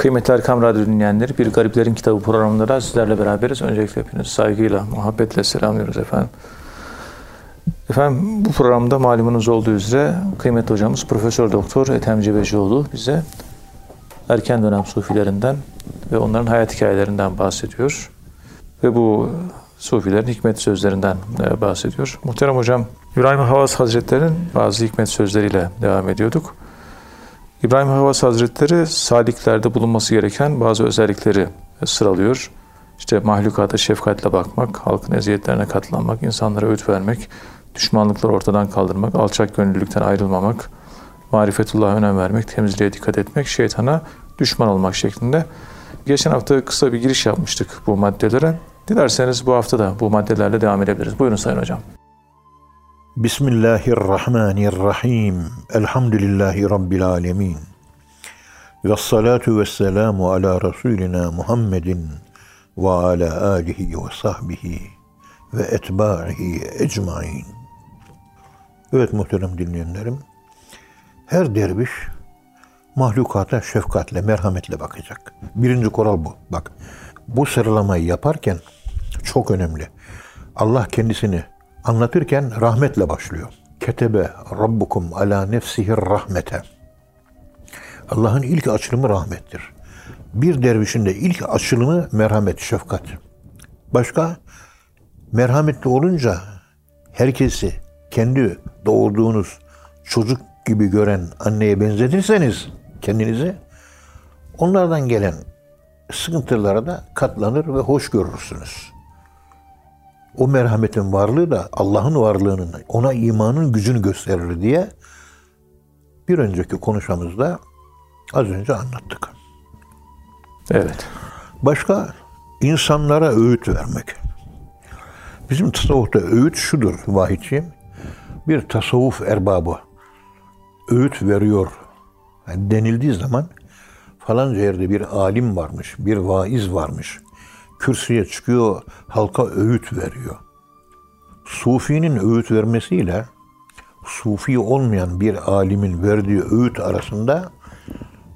Kıymetli Erkam Radyo dinleyenleri, Bir Gariplerin Kitabı programında da sizlerle beraberiz. Öncelikle hepinizi saygıyla, muhabbetle selamlıyoruz efendim. Efendim bu programda malumunuz olduğu üzere kıymetli hocamız Profesör Doktor Ethem Cebecioğlu bize erken dönem sufilerinden ve onların hayat hikayelerinden bahsediyor. Ve bu sufilerin hikmet sözlerinden e, bahsediyor. Muhterem hocam, İbrahim Havas Hazretleri'nin bazı hikmet sözleriyle devam ediyorduk. İbrahim Havas Hazretleri saliklerde bulunması gereken bazı özellikleri sıralıyor. İşte mahlukata şefkatle bakmak, halkın eziyetlerine katlanmak, insanlara öğüt vermek, düşmanlıkları ortadan kaldırmak, alçak gönüllülükten ayrılmamak, marifetullah'a önem vermek, temizliğe dikkat etmek, şeytana düşman olmak şeklinde. Geçen hafta kısa bir giriş yapmıştık bu maddelere. Dilerseniz bu hafta da bu maddelerle devam edebiliriz. Buyurun Sayın Hocam. Bismillahirrahmanirrahim. Elhamdülillahi Rabbil alemin. Ve salatu ve selamu ala Resulina Muhammedin ve ala alihi ve sahbihi ve etba'ihi ecmain. Evet muhterem dinleyenlerim, her derviş mahlukata şefkatle, merhametle bakacak. Birinci kural bu. Bak, bu sıralamayı yaparken çok önemli. Allah kendisini anlatırken rahmetle başlıyor. Ketebe Rabbukum ala nefsihir rahmete. Allah'ın ilk açılımı rahmettir. Bir dervişin de ilk açılımı merhamet, şefkat. Başka merhametli olunca herkesi kendi doğurduğunuz çocuk gibi gören anneye benzetirseniz kendinizi onlardan gelen sıkıntılara da katlanır ve hoş görürsünüz. O merhametin varlığı da Allah'ın varlığının, ona imanın gücünü gösterir diye bir önceki konuşmamızda az önce anlattık. Evet. Başka insanlara öğüt vermek. Bizim tasavvufta öğüt şudur vahidciğim. Bir tasavvuf erbabı öğüt veriyor yani denildiği zaman falanca yerde bir alim varmış, bir vaiz varmış. Kürsüye çıkıyor, halka öğüt veriyor. Sufinin öğüt vermesiyle sufi olmayan bir alimin verdiği öğüt arasında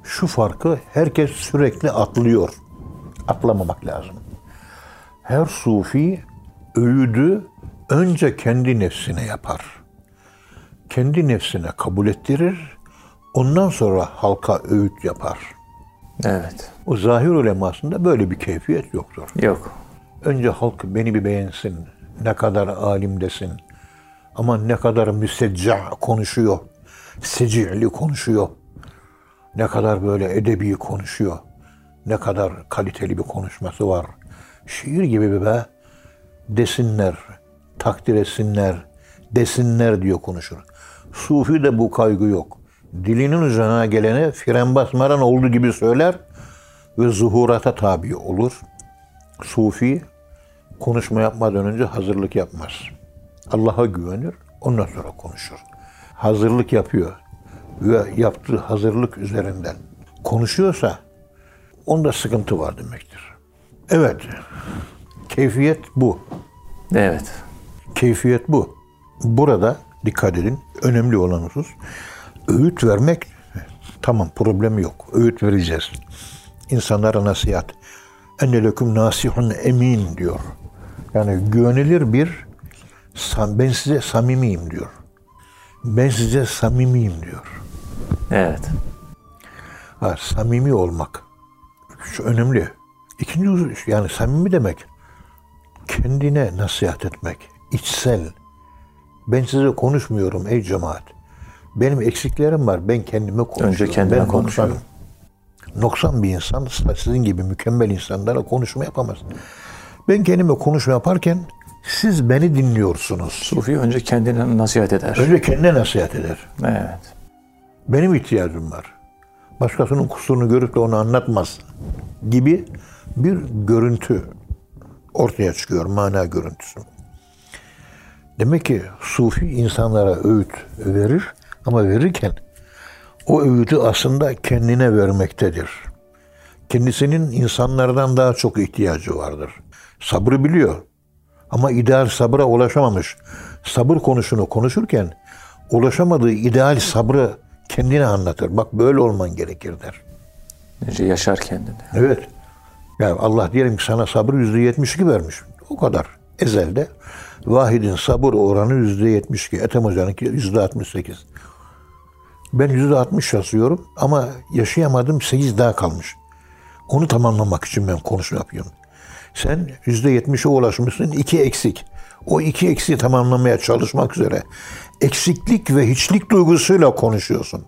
şu farkı herkes sürekli atlıyor. Atlamamak lazım. Her sufi öğüdü önce kendi nefsine yapar. Kendi nefsine kabul ettirir. Ondan sonra halka öğüt yapar. Evet. O zahir ulemasında böyle bir keyfiyet yoktur. Yok. Önce halk beni bir beğensin. Ne kadar alim desin. Ama ne kadar müsecca konuşuyor. Secili konuşuyor. Ne kadar böyle edebi konuşuyor. Ne kadar kaliteli bir konuşması var. Şiir gibi bir be. Desinler, takdir etsinler, desinler diyor konuşur. Sufi de bu kaygı yok. Dilinin üzerine gelene fren basmadan olduğu gibi söyler ve zuhurata tabi olur. Sufi konuşma yapmadan önce hazırlık yapmaz. Allah'a güvenir, ondan sonra konuşur. Hazırlık yapıyor ve yaptığı hazırlık üzerinden konuşuyorsa onda sıkıntı var demektir. Evet, keyfiyet bu. Evet. Keyfiyet bu. Burada dikkat edin, önemli olan husus öğüt vermek tamam problemi yok. Öğüt vereceğiz. İnsanlara nasihat. Enne leküm nasihun emin diyor. Yani güvenilir bir ben size samimiyim diyor. Ben size samimiyim diyor. Evet. Ha, samimi olmak. Şu önemli. İkinci husus yani samimi demek kendine nasihat etmek. içsel. Ben size konuşmuyorum ey cemaat. Benim eksiklerim var. Ben kendime konuşuyorum. Önce kendine ben konuşuyorum. Noksan bir insan sizin gibi mükemmel insanlara konuşma yapamaz. Ben kendime konuşma yaparken siz beni dinliyorsunuz. Sufi önce kendine nasihat eder. Önce kendine nasihat eder. Evet. Benim ihtiyacım var. Başkasının kusurunu görüp de onu anlatmaz gibi bir görüntü ortaya çıkıyor, mana görüntüsü. Demek ki sufi insanlara öğüt verir ama verirken o öğütü aslında kendine vermektedir. Kendisinin insanlardan daha çok ihtiyacı vardır. Sabrı biliyor ama ideal sabıra ulaşamamış. Sabır konusunu konuşurken ulaşamadığı ideal sabrı kendine anlatır. Bak böyle olman gerekir der. Önce yaşar kendini. Evet. Yani Allah diyelim ki sana sabır yüzde yetmiş iki vermiş. O kadar. Ezelde. Vahid'in sabır oranı yüzde yetmiş iki. Ethem Hoca'nınki yüzde altmış sekiz. Ben yüzde altmış yazıyorum ama yaşayamadım sekiz daha kalmış. Onu tamamlamak için ben konuşma yapıyorum. Sen yüzde yetmişe ulaşmışsın, iki eksik. O iki eksiği tamamlamaya çalışmak üzere eksiklik ve hiçlik duygusuyla konuşuyorsun.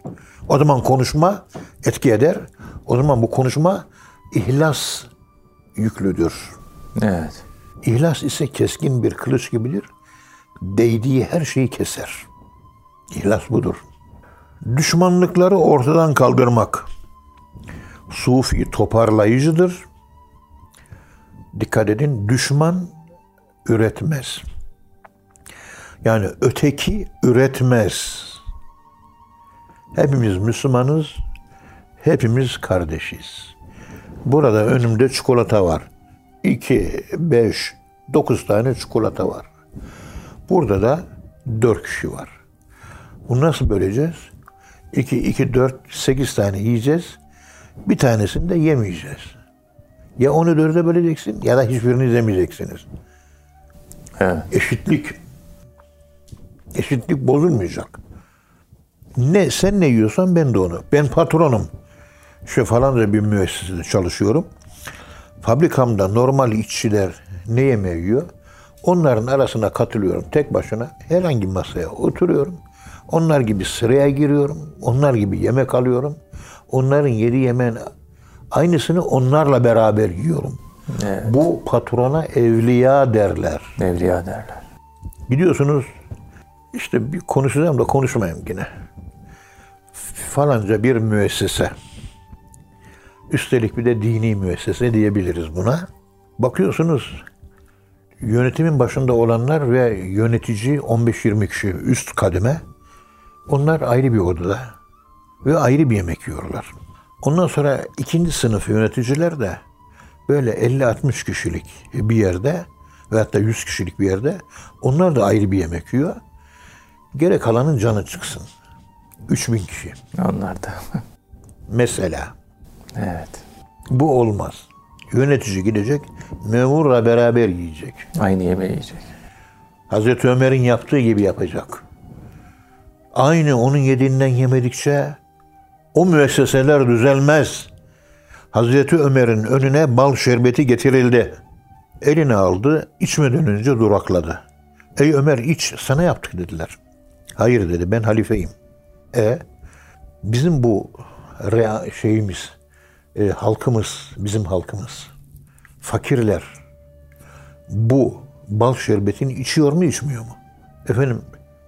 O zaman konuşma etki eder. O zaman bu konuşma ihlas yüklüdür. Evet. İhlas ise keskin bir kılıç gibidir. Değdiği her şeyi keser. İhlas budur. Düşmanlıkları ortadan kaldırmak. Sufi toparlayıcıdır. Dikkat edin, düşman üretmez. Yani öteki üretmez. Hepimiz Müslümanız, hepimiz kardeşiz. Burada önümde çikolata var. 2, 5, 9 tane çikolata var. Burada da 4 kişi var. Bunu nasıl böleceğiz? 2, 2, 4, 8 tane yiyeceğiz. Bir tanesini de yemeyeceğiz. Ya onu dörde böleceksin ya da hiçbirini yemeyeceksiniz. Evet. Eşitlik. Eşitlik bozulmayacak. Ne sen ne yiyorsan ben de onu. Ben patronum. Şu falanca bir müessesede çalışıyorum. Fabrikamda normal işçiler ne yemeği yiyor? Onların arasına katılıyorum tek başına. Herhangi masaya oturuyorum. Onlar gibi sıraya giriyorum. Onlar gibi yemek alıyorum. Onların yediği yemeğin aynısını onlarla beraber yiyorum. Evet. Bu patrona evliya derler. Evliya derler. Biliyorsunuz işte bir konuşacağım da konuşmayayım yine. Falanca bir müessese. Üstelik bir de dini müessese diyebiliriz buna. Bakıyorsunuz yönetimin başında olanlar ve yönetici 15-20 kişi üst kademe. Onlar ayrı bir odada ve ayrı bir yemek yiyorlar. Ondan sonra ikinci sınıf yöneticiler de böyle 50-60 kişilik bir yerde ve hatta 100 kişilik bir yerde onlar da ayrı bir yemek yiyor. Gerek kalanın canı çıksın. 3000 kişi. Onlar da. Mesela. evet. Bu olmaz. Yönetici gidecek, memurla beraber yiyecek. Aynı yemeği yiyecek. Hazreti Ömer'in yaptığı gibi yapacak. Aynı onun yediğinden yemedikçe o müesseseler düzelmez. Hazreti Ömer'in önüne bal şerbeti getirildi. Eline aldı, içmeden önce durakladı. Ey Ömer iç, sana yaptık dediler. Hayır dedi, ben halifeyim. E bizim bu rea şeyimiz, e, halkımız, bizim halkımız, fakirler bu bal şerbetini içiyor mu içmiyor mu? Efendim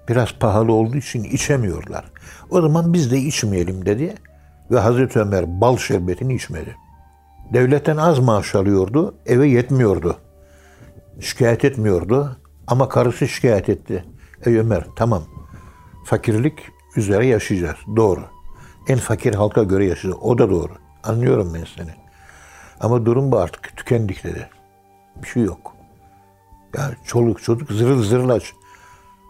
biraz pahalı olduğu için içemiyorlar. O zaman biz de içmeyelim dedi ve Hazreti Ömer bal şerbetini içmedi. Devletten az maaş alıyordu, eve yetmiyordu. Şikayet etmiyordu ama karısı şikayet etti. Ey Ömer tamam fakirlik üzere yaşayacağız. Doğru. En fakir halka göre yaşayacağız. O da doğru. Anlıyorum ben seni. Ama durum bu artık. Tükendik dedi. Bir şey yok. Yani çoluk çocuk zırıl zırıl aç.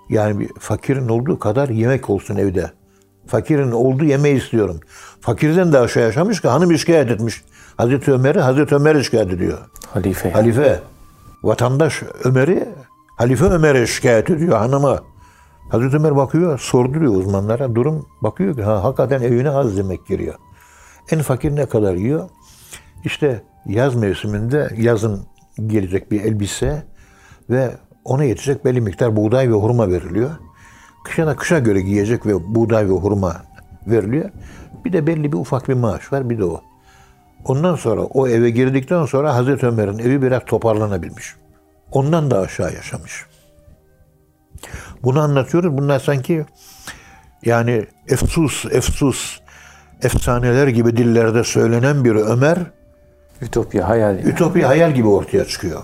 Yani bir fakirin olduğu kadar yemek olsun evde. Fakirin olduğu yemeği istiyorum. Fakirden de aşağı yaşamış ki hanım şikayet etmiş. Hazreti Ömer'i Hazreti Ömer'i şikayet ediyor. Halife. Halife. Vatandaş Ömer'i Halife Ömer'e şikayet ediyor hanıma. Hazreti Ömer bakıyor, sorduruyor uzmanlara. Durum bakıyor ki ha, hakikaten evine az yemek giriyor. En fakir ne kadar yiyor? İşte yaz mevsiminde yazın gelecek bir elbise ve ona yetecek belli miktar buğday ve hurma veriliyor. Kışa da kışa göre giyecek ve buğday ve hurma veriliyor. Bir de belli bir ufak bir maaş var bir de o. Ondan sonra o eve girdikten sonra Hazreti Ömer'in evi biraz toparlanabilmiş. Ondan da aşağı yaşamış. Bunu anlatıyoruz. Bunlar sanki yani efsus, efsus, efsaneler gibi dillerde söylenen bir Ömer, Ütopya, hayal. yani. ütopya hayal gibi ortaya çıkıyor.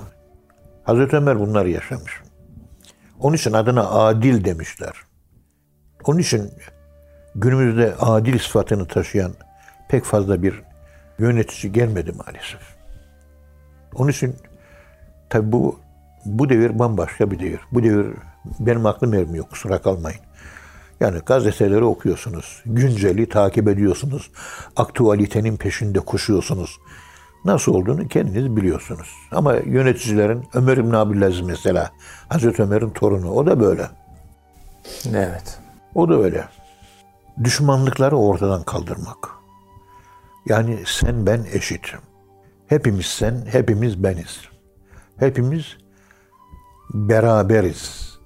Hazreti Ömer bunları yaşamış. Onun için adına adil demişler. Onun için günümüzde adil sıfatını taşıyan pek fazla bir yönetici gelmedi maalesef. Onun için tabi bu bu devir bambaşka bir devir. Bu devir benim aklım ermiyor kusura kalmayın. Yani gazeteleri okuyorsunuz, günceli takip ediyorsunuz, aktualitenin peşinde koşuyorsunuz. Nasıl olduğunu kendiniz biliyorsunuz. Ama yöneticilerin Ömer İbn Abdülaziz mesela, Hazreti Ömer'in torunu, o da böyle. Evet. O da öyle. Düşmanlıkları ortadan kaldırmak. Yani sen ben eşit. Hepimiz sen, hepimiz beniz. Hepimiz beraberiz.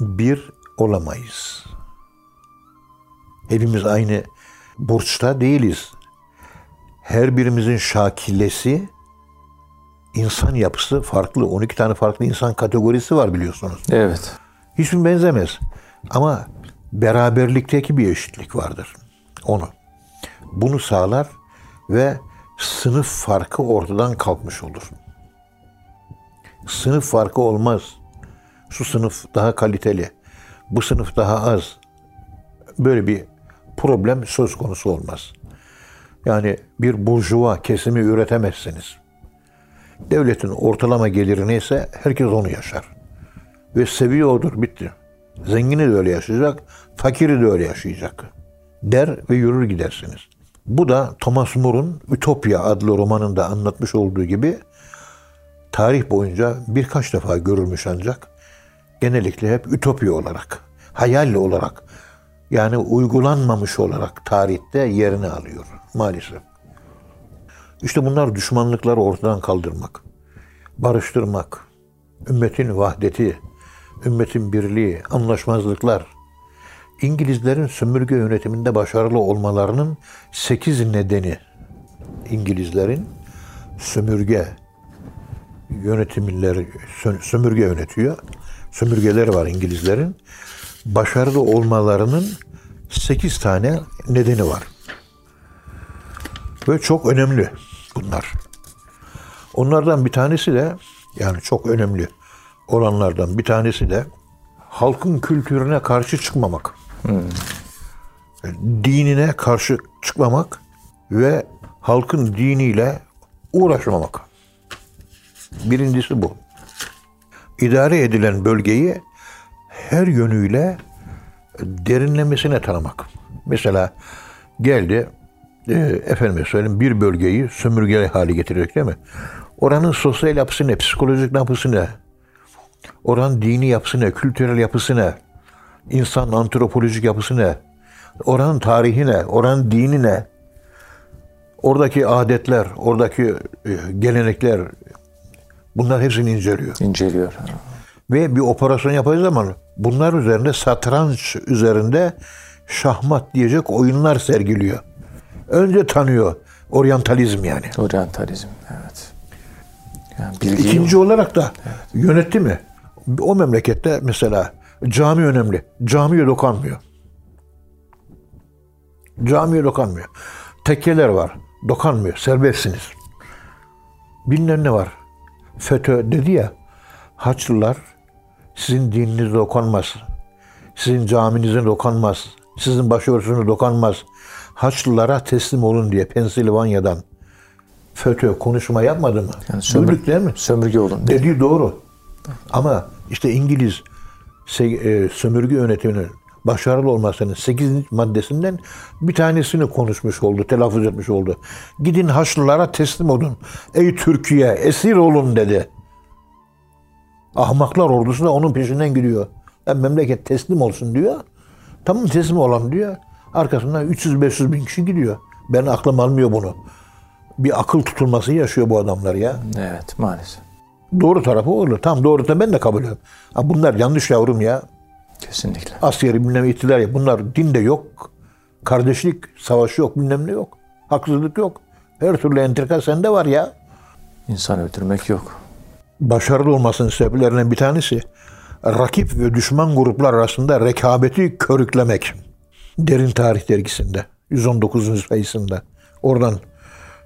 Bir olamayız. Hepimiz aynı burçta değiliz. Her birimizin şakilesi, insan yapısı farklı. 12 tane farklı insan kategorisi var biliyorsunuz. Evet. Hiçbir benzemez. Ama beraberlikteki bir eşitlik vardır. Onu. Bunu sağlar ve sınıf farkı ortadan kalkmış olur. Sınıf farkı olmaz. Şu sınıf daha kaliteli, bu sınıf daha az. Böyle bir problem söz konusu olmaz. Yani bir burjuva kesimi üretemezsiniz. Devletin ortalama geliri neyse herkes onu yaşar. Ve seviye odur, bitti. Zengini de öyle yaşayacak, fakiri de öyle yaşayacak. Der ve yürür gidersiniz. Bu da Thomas More'un Ütopya adlı romanında anlatmış olduğu gibi tarih boyunca birkaç defa görülmüş ancak genellikle hep ütopya olarak, hayal olarak yani uygulanmamış olarak tarihte yerini alıyor maalesef. İşte bunlar düşmanlıkları ortadan kaldırmak, barıştırmak, ümmetin vahdeti, ümmetin birliği, anlaşmazlıklar, İngilizlerin sömürge yönetiminde başarılı olmalarının sekiz nedeni. İngilizlerin sömürge yönetimleri, sömürge yönetiyor. Sömürgeleri var İngilizlerin. Başarılı olmalarının sekiz tane nedeni var. Ve çok önemli bunlar. Onlardan bir tanesi de yani çok önemli olanlardan bir tanesi de halkın kültürüne karşı çıkmamak. Hmm. Dinine karşı çıkmamak ve halkın diniyle uğraşmamak. Birincisi bu. İdare edilen bölgeyi her yönüyle derinlemesine tanımak. Mesela geldi e, efendime söyleyeyim bir bölgeyi sömürge hale getirecek değil mi? Oranın sosyal yapısı ne, psikolojik yapısı ne, Oranın dini yapısı ne, kültürel yapısı ne, insan antropolojik yapısı ne, oranın tarihi ne, oranın dini ne, oradaki adetler, oradaki e, gelenekler, bunlar hepsini inceliyor. İnceliyor. Ve bir operasyon yapacağı zaman bunlar üzerinde satranç üzerinde şahmat diyecek oyunlar sergiliyor. Önce tanıyor. Oryantalizm yani. Oryantalizm, evet. Yani İkinci olarak da evet. yönetti mi? O memlekette mesela cami önemli. Camiye dokanmıyor. Camiye dokanmıyor. Tekkeler var. Dokanmıyor. Serbestsiniz. Bilinen ne var? FETÖ dedi ya Haçlılar sizin dininize dokanmaz. Sizin caminize dokanmaz. Sizin başörtüsüne dokanmaz. Haçlılara teslim olun diye Pensilvanya'dan FETÖ konuşma yapmadı mı? Yani sömür, Duyduk değil mi? Sömürge olun. Diye. Dediği doğru. Ama işte İngiliz e, sömürge yönetiminin başarılı olmasının 8. maddesinden bir tanesini konuşmuş oldu, telaffuz etmiş oldu. Gidin Haçlılara teslim olun. Ey Türkiye esir olun dedi. Ahmaklar ordusu da onun peşinden gidiyor. Yani memleket teslim olsun diyor. Tamam teslim olalım diyor. Arkasından 300-500 bin kişi gidiyor. Ben aklım almıyor bunu. Bir akıl tutulması yaşıyor bu adamlar ya. Evet maalesef. Doğru tarafı olur. Tam doğru da ben de kabul ediyorum. Ama bunlar yanlış yavrum ya. Kesinlikle. Askeri bilmem iktidar ya. Bunlar dinde yok. Kardeşlik savaşı yok. Bilmem ne yok. Haksızlık yok. Her türlü entrika sende var ya. İnsan öldürmek yok. Başarılı olmasının sebeplerinden bir tanesi rakip ve düşman gruplar arasında rekabeti körüklemek. Derin Tarih dergisinde 119. sayısında. Oradan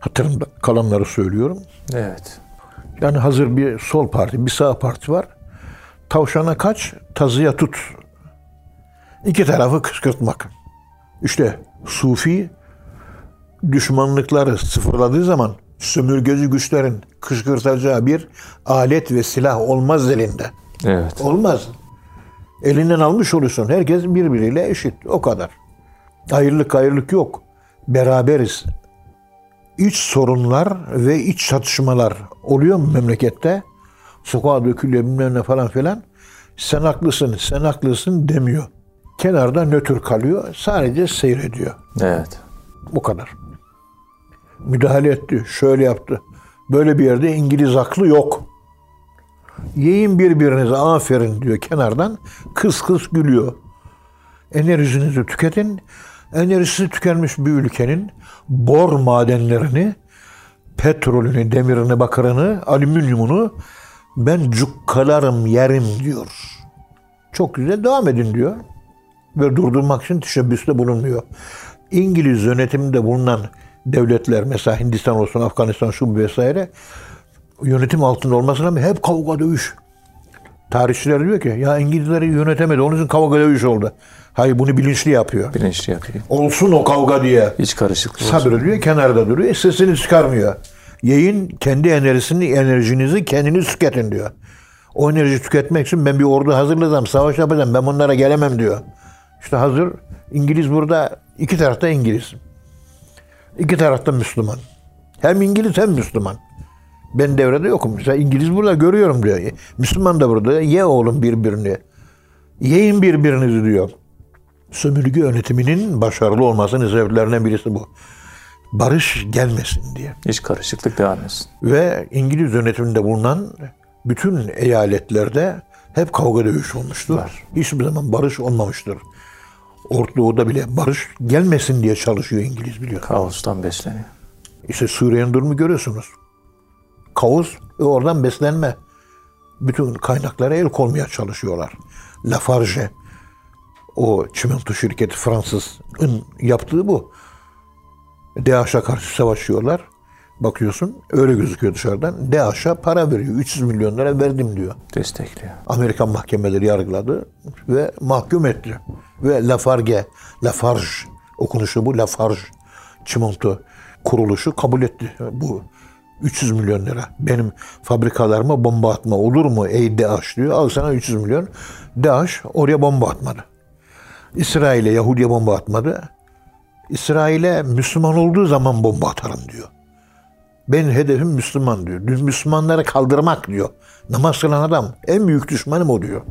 hatırımda kalanları söylüyorum. Evet. Yani hazır bir sol parti, bir sağ parti var. Tavşana kaç, tazıya tut. İki tarafı kışkırtmak. İşte Sufi düşmanlıkları sıfırladığı zaman sömürgeci güçlerin kışkırtacağı bir alet ve silah olmaz elinde. Evet. Olmaz. Elinden almış oluyorsun. Herkes birbiriyle eşit. O kadar. Ayrılık ayrılık yok. Beraberiz. İç sorunlar ve iç çatışmalar oluyor mu memlekette? Sokağa dökülüyor bilmem ne falan filan. Sen haklısın, sen haklısın demiyor. Kenarda nötr kalıyor. Sadece seyrediyor. Evet. Bu kadar. Müdahale etti, şöyle yaptı. Böyle bir yerde İngiliz aklı yok. Yiyin birbirinize aferin diyor kenardan. Kıs kıs gülüyor. Enerjinizi tüketin. Enerjisi tükenmiş bir ülkenin bor madenlerini, petrolünü, demirini, bakırını, alüminyumunu ben cukkalarım, yerim diyor. Çok güzel devam edin diyor. Ve durdurmak için teşebbüste bulunmuyor. İngiliz yönetiminde bulunan devletler mesela Hindistan olsun, Afganistan şu vesaire yönetim altında olmasına rağmen hep kavga dövüş. Tarihçiler diyor ki ya İngilizleri yönetemedi onun için kavga dövüş oldu. Hayır bunu bilinçli yapıyor. Bilinçli yapıyor. Olsun o kavga diye. Hiç karışıklık olsun. Sabrediyor, kenarda duruyor. e, Sesini çıkarmıyor. Yayın kendi enerjisini, enerjinizi kendiniz tüketin diyor. O enerji tüketmek için ben bir ordu hazırladım, savaş yapacağım, ben bunlara gelemem diyor. İşte hazır, İngiliz burada, iki tarafta İngiliz. İki tarafta Müslüman. Hem İngiliz hem Müslüman. Ben devrede yokum. Mesela İngiliz burada görüyorum diyor. Müslüman da burada. Ye oğlum birbirini. Yiyin birbirinizi diyor. Sömürge yönetiminin başarılı olmasının sebeplerinden birisi bu. Barış gelmesin diye. Hiç karışıklık devam etsin. Ve İngiliz yönetiminde bulunan bütün eyaletlerde hep kavga dövüş olmuştur. Hiçbir zaman barış olmamıştır. Orta Doğu'da bile barış gelmesin diye çalışıyor İngiliz biliyor. Kaostan besleniyor. İşte Suriye'nin durumu görüyorsunuz. Kaos ve oradan beslenme. Bütün kaynaklara el koymaya çalışıyorlar. Lafarge, o çimento şirketi Fransız'ın yaptığı bu. DAEŞ'e karşı savaşıyorlar. Bakıyorsun öyle gözüküyor dışarıdan. DAEŞ'e para veriyor. 300 milyon lira verdim diyor. Destekliyor. Amerikan mahkemeleri yargıladı ve mahkum etti. Ve Lafarge, Lafarge okunuşu bu Lafarge çimento kuruluşu kabul etti bu 300 milyon lira. Benim fabrikalarıma bomba atma olur mu ey DAEŞ diyor. Al sana 300 milyon. DAEŞ oraya bomba atmadı. İsrail'e Yahudi'ye bomba atmadı. İsrail'e Müslüman olduğu zaman bomba atarım diyor. Benim hedefim Müslüman diyor. Müslümanları kaldırmak diyor. Namaz kılan adam en büyük düşmanım o diyor.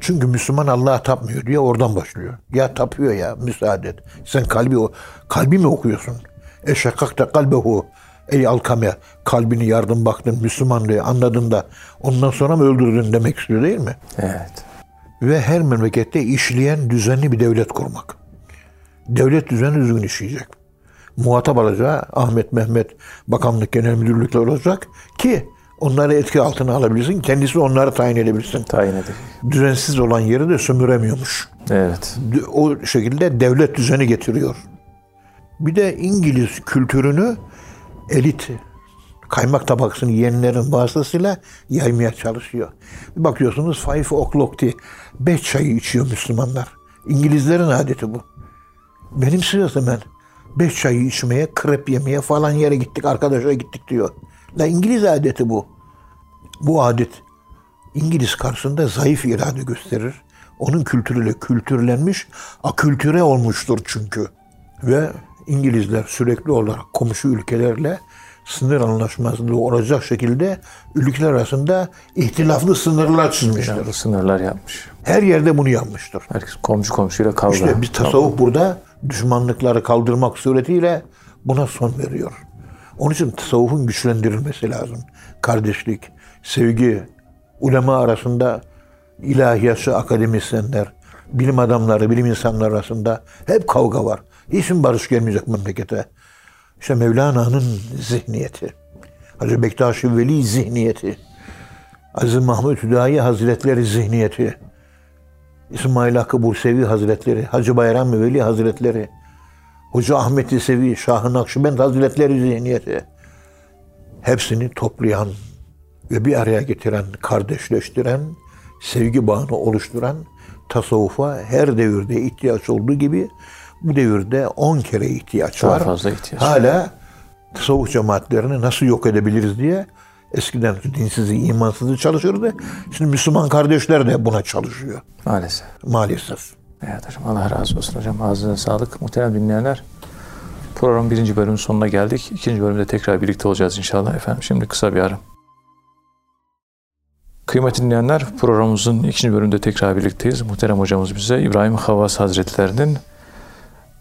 Çünkü Müslüman Allah'a tapmıyor diye oradan başlıyor. Ya tapıyor ya müsaade et. Sen kalbi o kalbi mi okuyorsun? Eşekakta kalbehu ey alkame kalbini yardım baktın Müslümanlığı anladın da ondan sonra mı öldürdün demek istiyor değil mi? Evet. Ve her memlekette işleyen düzenli bir devlet kurmak. Devlet düzeni düzgün işleyecek. Muhatap alacağı Ahmet Mehmet bakanlık genel müdürlükler olacak ki onları etki altına alabilsin. Kendisi onları tayin edebilsin. Tayin edecek. Düzensiz olan yeri de sömüremiyormuş. Evet. O şekilde devlet düzeni getiriyor. Bir de İngiliz kültürünü elit kaymak tabakasını yiyenlerin vasıtasıyla yaymaya çalışıyor. Bir bakıyorsunuz five o'clock diye beş çayı içiyor Müslümanlar. İngilizlerin adeti bu. Benim sırası ben. Beş çayı içmeye, krep yemeye falan yere gittik, arkadaşlara gittik diyor. La İngiliz adeti bu. Bu adet İngiliz karşısında zayıf irade gösterir. Onun kültürüyle kültürlenmiş, akültüre olmuştur çünkü. Ve İngilizler sürekli olarak komşu ülkelerle sınır anlaşmazlığı olacak şekilde ülkeler arasında ihtilaflı sınırlar çizmişler. Yani sınırlar yapmış. Her yerde bunu yapmıştır. Herkes komşu komşuyla kavga. İşte bir tasavvuf burada düşmanlıkları kaldırmak suretiyle buna son veriyor. Onun için tasavvufun güçlendirilmesi lazım. Kardeşlik, sevgi, ulema arasında ilahiyatçı akademisyenler, bilim adamları, bilim insanları arasında hep kavga var. Hiç barış gelmeyecek memlekete? İşte Mevlana'nın zihniyeti. Hacı Bektaş-ı Veli zihniyeti. Aziz Mahmud Hüdayi Hazretleri zihniyeti. İsmail Hakkı Bursevi Hazretleri, Hacı Bayram Veli Hazretleri, Hoca Ahmet İsevi, Şah-ı Nakşibend Hazretleri zihniyeti. Hepsini toplayan ve bir araya getiren, kardeşleştiren, sevgi bağını oluşturan tasavvufa her devirde ihtiyaç olduğu gibi bu devirde 10 kere ihtiyaç Daha var. fazla ihtiyaç. Hala tasavvuf cemaatlerini nasıl yok edebiliriz diye Eskiden dinsizi, imansızı çalışırdı. Şimdi Müslüman kardeşler de buna çalışıyor. Maalesef. Maalesef. Evet hocam Allah razı olsun hocam. Ağzınıza sağlık. Muhterem dinleyenler. Programın birinci bölümün sonuna geldik. İkinci bölümde tekrar birlikte olacağız inşallah efendim. Şimdi kısa bir ara. Kıymetli dinleyenler programımızın ikinci bölümünde tekrar birlikteyiz. Muhterem hocamız bize İbrahim Havas Hazretlerinin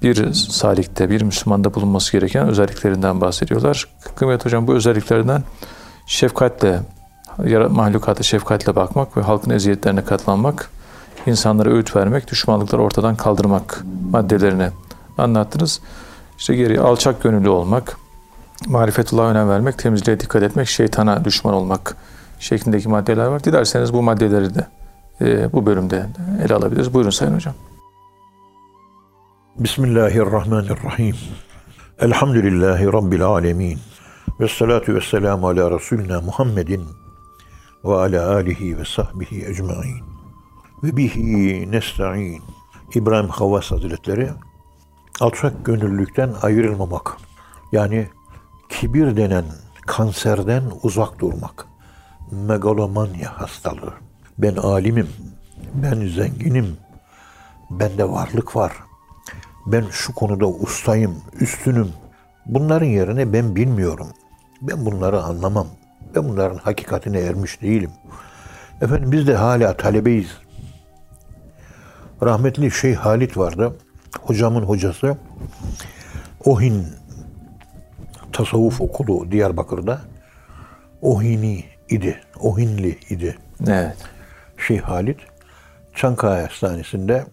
bir salikte, bir Müslümanda bulunması gereken özelliklerinden bahsediyorlar. Kıymetli hocam bu özelliklerden şefkatle, mahlukata şefkatle bakmak ve halkın eziyetlerine katlanmak, insanlara öğüt vermek, düşmanlıkları ortadan kaldırmak maddelerini anlattınız. İşte geri alçak gönüllü olmak, marifetullah'a önem vermek, temizliğe dikkat etmek, şeytana düşman olmak şeklindeki maddeler var. Dilerseniz bu maddeleri de e, bu bölümde ele alabiliriz. Buyurun Sayın Hocam. Bismillahirrahmanirrahim. Elhamdülillahi Rabbil alemin. Ve salatu ala Resulina Muhammedin ve ala alihi ve sahbihi ecmain. Ve bihi nesta'in. İbrahim Havvas Hazretleri alçak gönüllülükten ayrılmamak. Yani kibir denen kanserden uzak durmak. Megalomanya hastalığı. Ben alimim, ben zenginim, bende varlık var. Ben şu konuda ustayım, üstünüm. Bunların yerine ben bilmiyorum. Ben bunları anlamam. Ben bunların hakikatine ermiş değilim. Efendim biz de hala talebeyiz. Rahmetli Şeyh Halit vardı. Hocamın hocası. Ohin tasavvuf okulu Diyarbakır'da. Ohini idi. Ohinli idi. Evet. Şeyh Halit. Çankaya Hastanesi'nde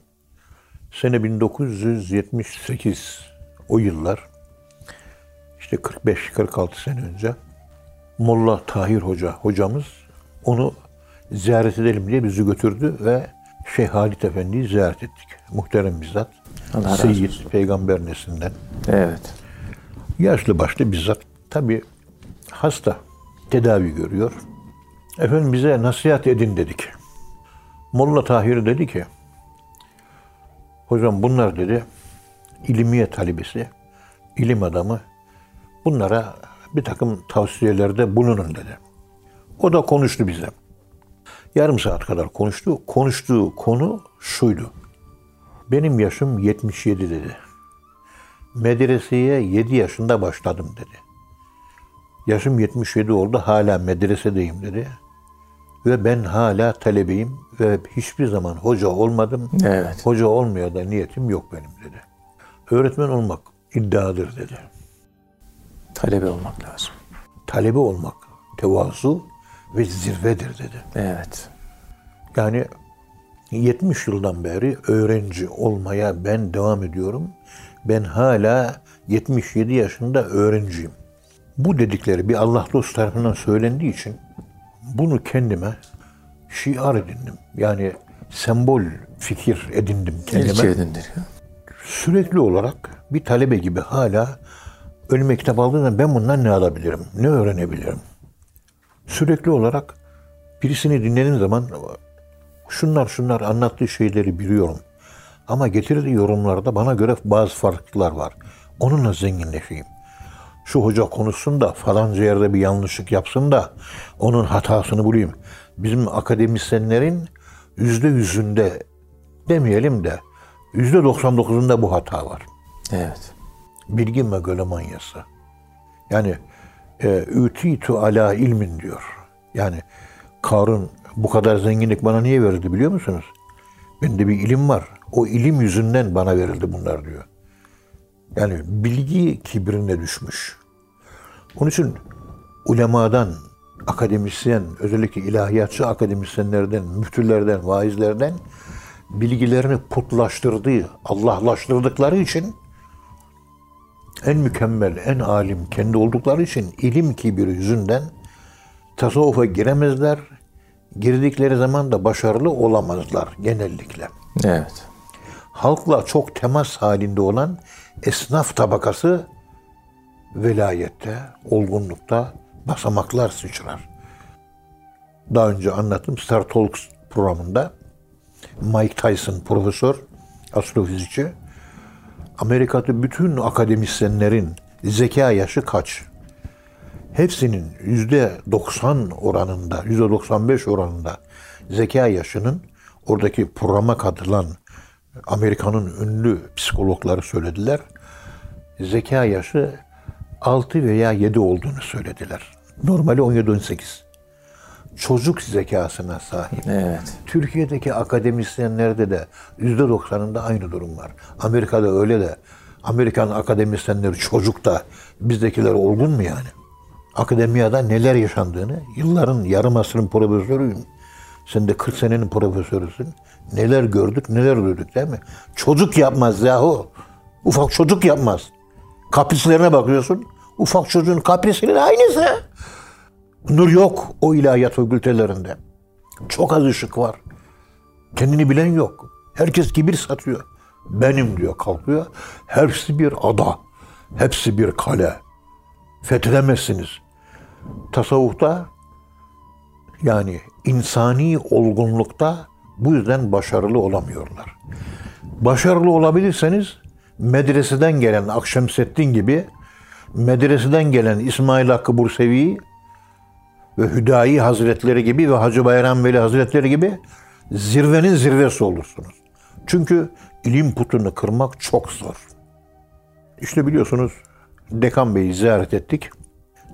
sene 1978 o yıllar işte 45-46 sene önce Molla Tahir Hoca hocamız onu ziyaret edelim diye bizi götürdü ve Şeyh Halit Efendi'yi ziyaret ettik. Muhterem bizzat. Allah Seyyid peygamber neslinden. Evet. Yaşlı başlı bizzat. Tabi hasta. Tedavi görüyor. Efendim bize nasihat edin dedik. Molla Tahir dedi ki Hocam bunlar dedi ilmiye talebesi, ilim adamı. Bunlara bir takım tavsiyelerde bulunun dedi. O da konuştu bize. Yarım saat kadar konuştu. Konuştuğu konu şuydu. Benim yaşım 77 dedi. Medreseye 7 yaşında başladım dedi. Yaşım 77 oldu hala medresedeyim dedi. Ve ben hala talebeyim ve hiçbir zaman hoca olmadım. Evet. Hoca olmaya da niyetim yok benim dedi. Öğretmen olmak iddiadır dedi. Talebe olmak lazım. Talebe olmak tevazu ve zirvedir dedi. Evet. Yani 70 yıldan beri öğrenci olmaya ben devam ediyorum. Ben hala 77 yaşında öğrenciyim. Bu dedikleri bir Allah dostu tarafından söylendiği için bunu kendime şiar edindim. Yani sembol fikir edindim kendime. İlke edindir. Sürekli olarak bir talebe gibi hala önüme kitap aldığında ben bundan ne alabilirim, ne öğrenebilirim? Sürekli olarak birisini dinlediğim zaman şunlar şunlar anlattığı şeyleri biliyorum. Ama getirdiği yorumlarda bana göre bazı farklılıklar var. Onunla zenginleşeyim. Şu hoca konuşsun da falanca yerde bir yanlışlık yapsın da onun hatasını bulayım. Bizim akademisyenlerin yüzde yüzünde demeyelim de yüzde 99'unda bu hata var. Evet. Bilgi megalomanyası. Yani ütitu ala ilmin diyor. Yani Karun bu kadar zenginlik bana niye verildi biliyor musunuz? Bende bir ilim var. O ilim yüzünden bana verildi bunlar diyor. Yani bilgi kibrine düşmüş. Onun için ulemadan, akademisyen, özellikle ilahiyatçı akademisyenlerden, müftülerden, vaizlerden bilgilerini putlaştırdığı, Allahlaştırdıkları için en mükemmel, en alim kendi oldukları için ilim kibiri yüzünden tasavvufa giremezler. Girdikleri zaman da başarılı olamazlar genellikle. Evet. Halkla çok temas halinde olan esnaf tabakası velayette, olgunlukta basamaklar sıçrar. Daha önce anlattım Star Talks programında Mike Tyson profesör, astrofizikçi Amerika'da bütün akademisyenlerin zeka yaşı kaç? hepsinin yüzde 90 oranında, yüzde 95 oranında zeka yaşının oradaki programa katılan Amerika'nın ünlü psikologları söylediler. Zeka yaşı 6 veya 7 olduğunu söylediler. Normali 17-18. Çocuk zekasına sahip. Evet. Türkiye'deki akademisyenlerde de yüzde doksanında aynı durum var. Amerika'da öyle de Amerikan akademisyenleri çocuk da bizdekiler olgun mu yani? Akademiyada neler yaşandığını, yılların yarım asrın profesörüyüm. Sen de 40 senenin profesörüsün. Neler gördük, neler duyduk değil mi? Çocuk yapmaz yahu. Ufak çocuk yapmaz. Kaprislerine bakıyorsun. Ufak çocuğun kaprisinin aynısı. Nur yok o ilahiyat fakültelerinde. Çok az ışık var. Kendini bilen yok. Herkes kibir satıyor. Benim diyor kalkıyor. Hepsi bir ada. Hepsi bir kale. Fethedemezsiniz. Tasavvufta yani insani olgunlukta bu yüzden başarılı olamıyorlar. Başarılı olabilirseniz medreseden gelen Akşemseddin gibi medreseden gelen İsmail Hakkı Bursevi ve Hüdayi Hazretleri gibi ve Hacı Bayram Veli Hazretleri gibi zirvenin zirvesi olursunuz. Çünkü ilim putunu kırmak çok zor. İşte biliyorsunuz Dekan Bey'i ziyaret ettik.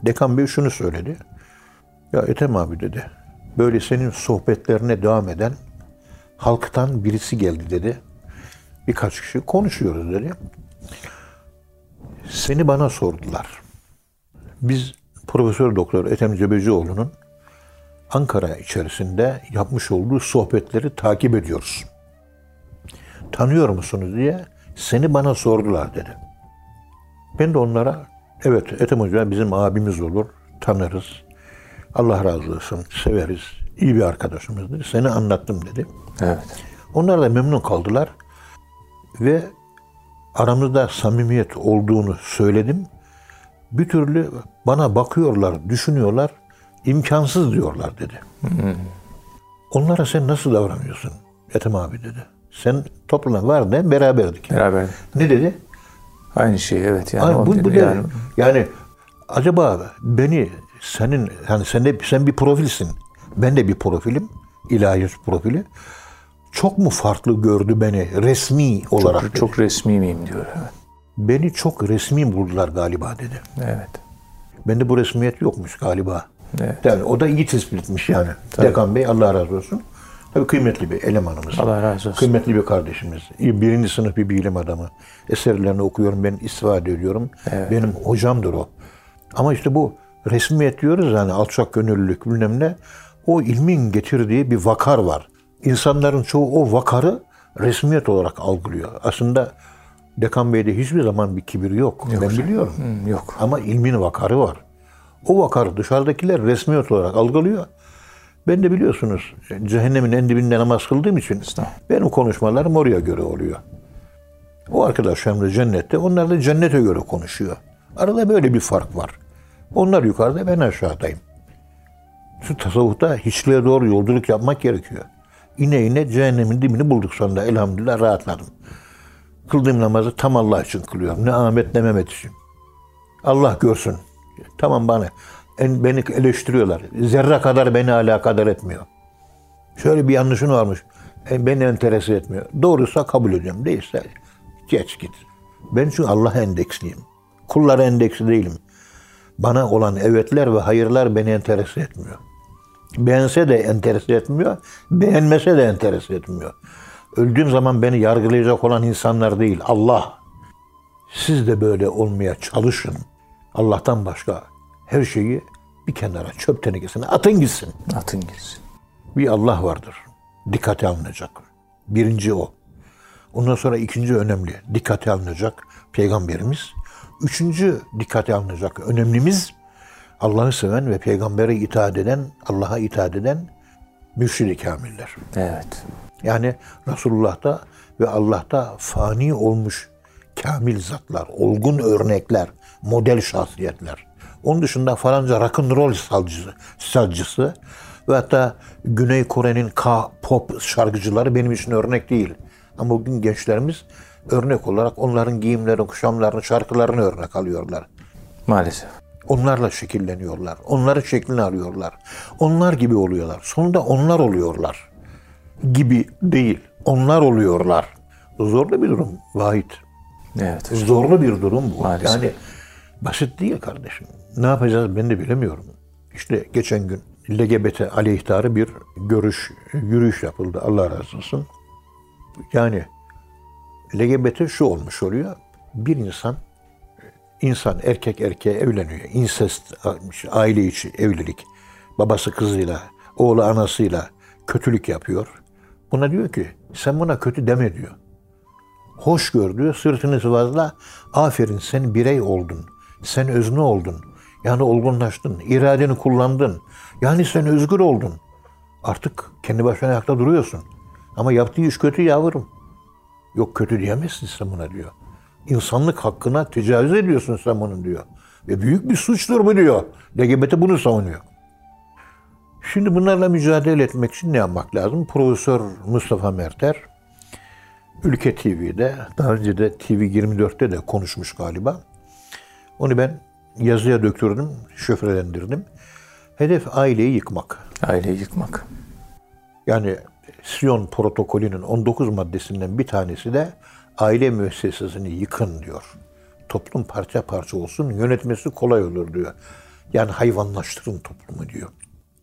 Dekan Bey şunu söyledi. Ya Ethem abi dedi. Böyle senin sohbetlerine devam eden halktan birisi geldi dedi. Birkaç kişi konuşuyoruz dedi. Seni bana sordular. Biz Profesör Doktor Ethem Cebecioğlu'nun Ankara içerisinde yapmış olduğu sohbetleri takip ediyoruz. Tanıyor musunuz diye seni bana sordular dedi. Ben de onlara evet Ethem Hoca bizim abimiz olur, tanırız. Allah razı olsun, severiz, iyi bir arkadaşımızdır. Seni anlattım dedi. Evet. Onlar da memnun kaldılar ve aramızda samimiyet olduğunu söyledim. Bir türlü bana bakıyorlar, düşünüyorlar, imkansız diyorlar dedi. Onlara sen nasıl davranıyorsun Ethem abi dedi. Sen topluluğa var de beraberdik. Beraber. Ne dedi? Aynı şey evet yani. Ay, o bu, dedi. bu yani, yani, yani acaba beni senin yani sen de sen bir profilsin. Ben de bir profilim. ilahiyat profili. Çok mu farklı gördü beni resmi olarak? çok, dedi. çok resmi miyim diyor. Evet. Beni çok resmi buldular galiba dedi. evet. Bende bu resmiyet yokmuş galiba. Evet. Yani o da iyi tespit etmiş yani. Dekan Bey Allah razı olsun. Tabii kıymetli bir elemanımız. Allah razı olsun. Kıymetli bir kardeşimiz. Birinci sınıf bir bilim adamı. Eserlerini okuyorum, ben istifade ediyorum. Benim hocamdır o. Ama işte bu resmiyet diyoruz yani alçak gönüllülük bilmem ne. O ilmin getirdiği bir vakar var. İnsanların çoğu o vakarı resmiyet olarak algılıyor. Aslında Dekan Bey'de hiçbir zaman bir kibir yok. ben biliyorum. Hı, yok. Ama ilmin vakarı var. O vakarı dışarıdakiler resmiyet olarak algılıyor. Ben de biliyorsunuz cehennemin en dibinde namaz kıldığım için benim konuşmalarım oraya göre oluyor. O arkadaşlarım da cennette, onlar da cennete göre konuşuyor. Arada böyle bir fark var. Onlar yukarıda, ben aşağıdayım. Şu tasavvufta hiçliğe doğru yolculuk yapmak gerekiyor. İne ine cehennemin dibini bulduk sonunda. Elhamdülillah rahatladım. Kıldığım namazı tam Allah için kılıyorum. Ne Ahmet ne Mehmet için. Allah görsün. Tamam bana. En, beni eleştiriyorlar. Zerre kadar beni alakadar etmiyor. Şöyle bir yanlışın varmış. E, beni enterese etmiyor. Doğruysa kabul ediyorum. Değilse geç git. Ben çünkü Allah endeksliyim. Kullara endeksli değilim. Bana olan evetler ve hayırlar beni enterese etmiyor. Beğense de enterese etmiyor. Beğenmese de enterese etmiyor. Öldüğüm zaman beni yargılayacak olan insanlar değil. Allah. Siz de böyle olmaya çalışın. Allah'tan başka her şeyi bir kenara çöp tenekesine atın gitsin. Atın girsin. Bir Allah vardır. Dikkate alınacak. Birinci o. Ondan sonra ikinci önemli. Dikkate alınacak peygamberimiz. Üçüncü dikkate alınacak önemlimiz Allah'ı seven ve peygambere itaat eden, Allah'a itaat eden mürşid-i kamiller. Evet. Yani Resulullah'ta ve Allah'ta fani olmuş kamil zatlar, olgun örnekler, model şahsiyetler. Onun dışında falanca rock'n'roll salcısı, salcısı ve hatta Güney Kore'nin K-pop şarkıcıları benim için örnek değil. Ama bugün gençlerimiz örnek olarak onların giyimlerini, kuşamlarını, şarkılarını örnek alıyorlar. Maalesef. Onlarla şekilleniyorlar. Onların şeklini arıyorlar. Onlar gibi oluyorlar. Sonunda onlar oluyorlar. Gibi değil. Onlar oluyorlar. Zorlu bir durum Vahit. Evet hocam. Zorlu bir durum bu. Maalesef. Yani basit değil kardeşim. Ne yapacağız ben de bilemiyorum. İşte geçen gün LGBT aleyhtarı bir görüş, yürüyüş yapıldı. Allah razı olsun. Yani LGBT şu olmuş oluyor. Bir insan insan erkek erkeğe evleniyor. İnsest aile içi evlilik. Babası kızıyla, oğlu anasıyla kötülük yapıyor. Buna diyor ki sen buna kötü deme diyor. Hoş gör diyor. Sırtını sıvazla. Aferin sen birey oldun. Sen özne oldun. Yani olgunlaştın. iradeni kullandın. Yani sen özgür oldun. Artık kendi başına ayakta duruyorsun. Ama yaptığı iş kötü yavrum. Yok kötü diyemezsin sen buna diyor. İnsanlık hakkına tecavüz ediyorsun sen bunun diyor. Ve büyük bir suçtur bu diyor. LGBT bunu savunuyor. Şimdi bunlarla mücadele etmek için ne yapmak lazım? Profesör Mustafa Merter Ülke TV'de, daha önce de TV 24'te de konuşmuş galiba. Onu ben yazıya döktürdüm, şifrelendirdim. Hedef aileyi yıkmak. Aileyi yıkmak. Yani Siyon protokolünün 19 maddesinden bir tanesi de aile müessesesini yıkın diyor. Toplum parça parça olsun, yönetmesi kolay olur diyor. Yani hayvanlaştırın toplumu diyor.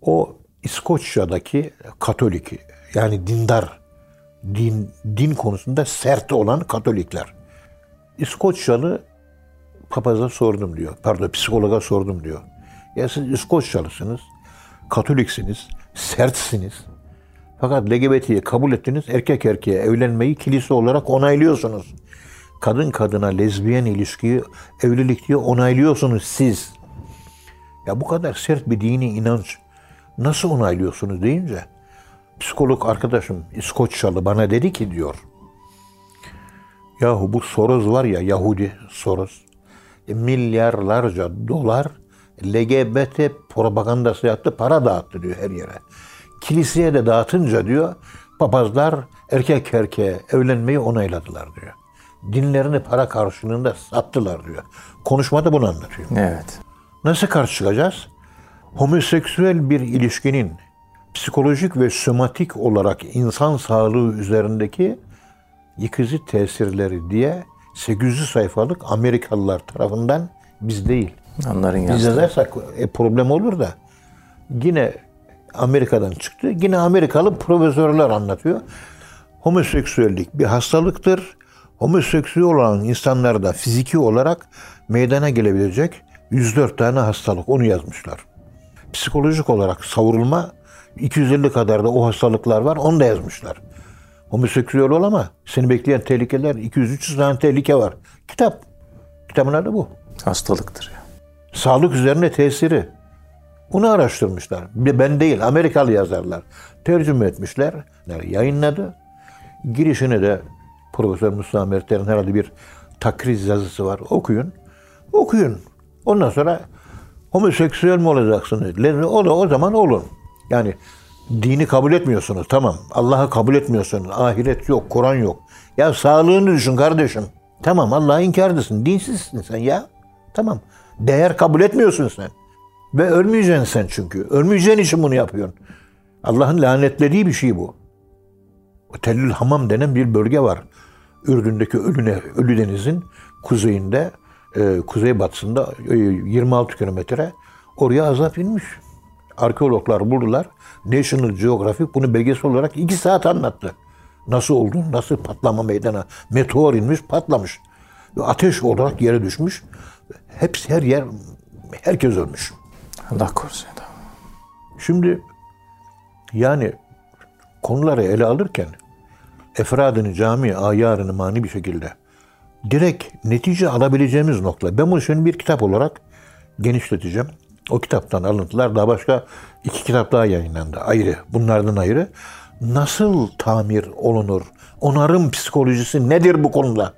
O İskoçya'daki Katolik yani dindar din din konusunda sert olan Katolikler. İskoçyalı papaza sordum diyor. Pardon psikologa sordum diyor. Ya siz İskoçyalısınız, Katoliksiniz, sertsiniz. Fakat LGBT'yi kabul ettiniz, erkek erkeğe evlenmeyi kilise olarak onaylıyorsunuz. Kadın kadına lezbiyen ilişkiyi, evlilik diye onaylıyorsunuz siz. Ya bu kadar sert bir dini inanç nasıl onaylıyorsunuz deyince psikolog arkadaşım İskoçyalı bana dedi ki diyor. Yahu bu Soros var ya Yahudi Soros. e, milyarlarca dolar LGBT propagandası yaptı, para dağıttı diyor her yere. Kiliseye de dağıtınca diyor papazlar erkek erkeğe evlenmeyi onayladılar diyor. Dinlerini para karşılığında sattılar diyor. Konuşmada bunu anlatıyor. Evet. Nasıl karşı çıkacağız? Homoseksüel bir ilişkinin psikolojik ve somatik olarak insan sağlığı üzerindeki yıkıcı tesirleri diye 800 sayfalık Amerikalılar tarafından biz değil. Onların Biz yazdığı. yazarsak e, problem olur da yine Amerika'dan çıktı. Yine Amerikalı profesörler anlatıyor. Homoseksüellik bir hastalıktır. Homoseksüel olan insanlarda fiziki olarak meydana gelebilecek 104 tane hastalık. Onu yazmışlar. Psikolojik olarak savrulma 250 kadar da o hastalıklar var. Onu da yazmışlar. Homoseksüel ol ama seni bekleyen tehlikeler 200-300 tane tehlike var. Kitap. Kitabın adı bu Hastalıktır ya. sağlık üzerine tesiri. Bunu araştırmışlar. Ben değil, Amerikalı yazarlar. Tercüme etmişler, yani yayınladı. Girişine de Profesör Mustafa Mertler'in herhalde bir takriz yazısı var. Okuyun. Okuyun. Ondan sonra homoseksüel mi olacaksınız? Le- O da o zaman olun. Yani dini kabul etmiyorsunuz. Tamam. Allah'ı kabul etmiyorsunuz. Ahiret yok, Kur'an yok. Ya sağlığını düşün kardeşim. Tamam Allah'ı inkar edesin. Dinsizsin sen ya. Tamam. Değer kabul etmiyorsun sen. Ve ölmeyeceksin sen çünkü. Ölmeyeceğin için bunu yapıyorsun. Allah'ın lanetlediği bir şey bu. Tellül Hamam denen bir bölge var. Ürdün'deki Ölüne, Ölü Deniz'in kuzeyinde, e, kuzeybatısında e, 26 kilometre oraya azap inmiş. Arkeologlar buldular. National Geographic bunu belgesel olarak iki saat anlattı. Nasıl oldu, nasıl patlama meydana. Meteor inmiş, patlamış. Ateş olarak yere düşmüş. Hepsi her yer, herkes ölmüş. Allah korusun. Şimdi yani konuları ele alırken efradını, cami, ayarını mani bir şekilde direkt netice alabileceğimiz nokta. Ben bunu şimdi bir kitap olarak genişleteceğim. O kitaptan alıntılar daha başka iki kitap daha yayınlandı ayrı. Bunlardan ayrı. Nasıl tamir olunur? Onarım psikolojisi nedir bu konuda?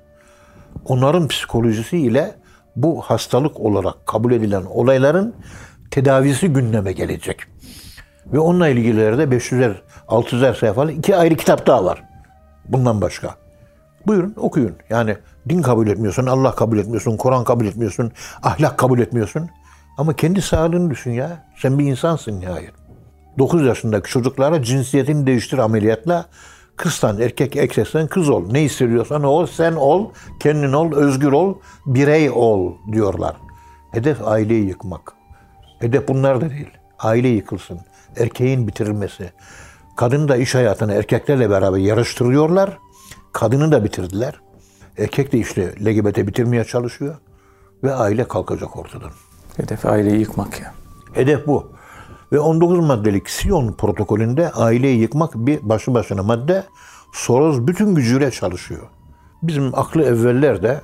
Onarım psikolojisi ile bu hastalık olarak kabul edilen olayların tedavisi gündeme gelecek. Ve onunla ilgili de 500'er, 600'er sayfalı iki ayrı kitap daha var. Bundan başka. Buyurun okuyun. Yani din kabul etmiyorsun, Allah kabul etmiyorsun, Kur'an kabul etmiyorsun, ahlak kabul etmiyorsun. Ama kendi sağlığını düşün ya. Sen bir insansın nihayet. 9 yaşındaki çocuklara cinsiyetini değiştir ameliyatla. Kızsan erkek, erkeksen kız ol. Ne hissediyorsan ol, sen ol, kendin ol, özgür ol, birey ol diyorlar. Hedef aileyi yıkmak. Hedef bunlar da değil. Aile yıkılsın. Erkeğin bitirilmesi. Kadın da iş hayatını erkeklerle beraber yarıştırıyorlar. Kadını da bitirdiler. Erkek de işte LGBT bitirmeye çalışıyor. Ve aile kalkacak ortadan. Hedef aileyi yıkmak ya. Hedef bu. Ve 19 maddelik Siyon protokolünde aileyi yıkmak bir başlı başına madde. Soros bütün gücüyle çalışıyor. Bizim aklı evveller de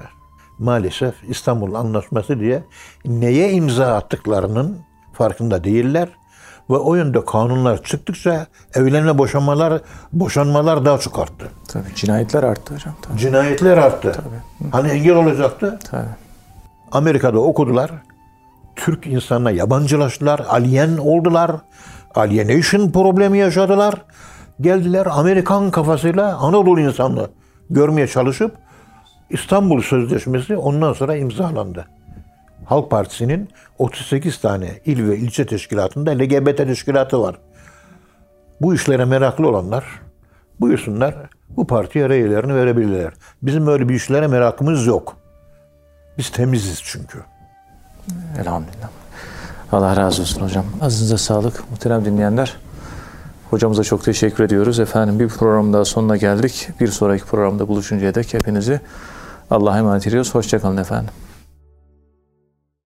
maalesef İstanbul Anlaşması diye neye imza attıklarının farkında değiller. Ve o yönde kanunlar çıktıkça evlenme boşanmalar, boşanmalar daha çok arttı. Tabii cinayetler arttı hocam. Tabii. Cinayetler arttı. Hani engel olacaktı? Tabii. Amerika'da okudular. Türk insanına yabancılaştılar, alien oldular. Alienation problemi yaşadılar. Geldiler Amerikan kafasıyla Anadolu insanını görmeye çalışıp İstanbul Sözleşmesi ondan sonra imzalandı. Halk Partisi'nin 38 tane il ve ilçe teşkilatında LGBT teşkilatı var. Bu işlere meraklı olanlar buyursunlar bu partiye reylerini verebilirler. Bizim öyle bir işlere merakımız yok. Biz temiziz çünkü. Elhamdülillah. Allah razı olsun hocam. Azınıza sağlık. Muhterem dinleyenler. Hocamıza çok teşekkür ediyoruz. Efendim bir program daha sonuna geldik. Bir sonraki programda buluşuncaya dek hepinizi Allah'a emanet ediyoruz. Hoşçakalın efendim.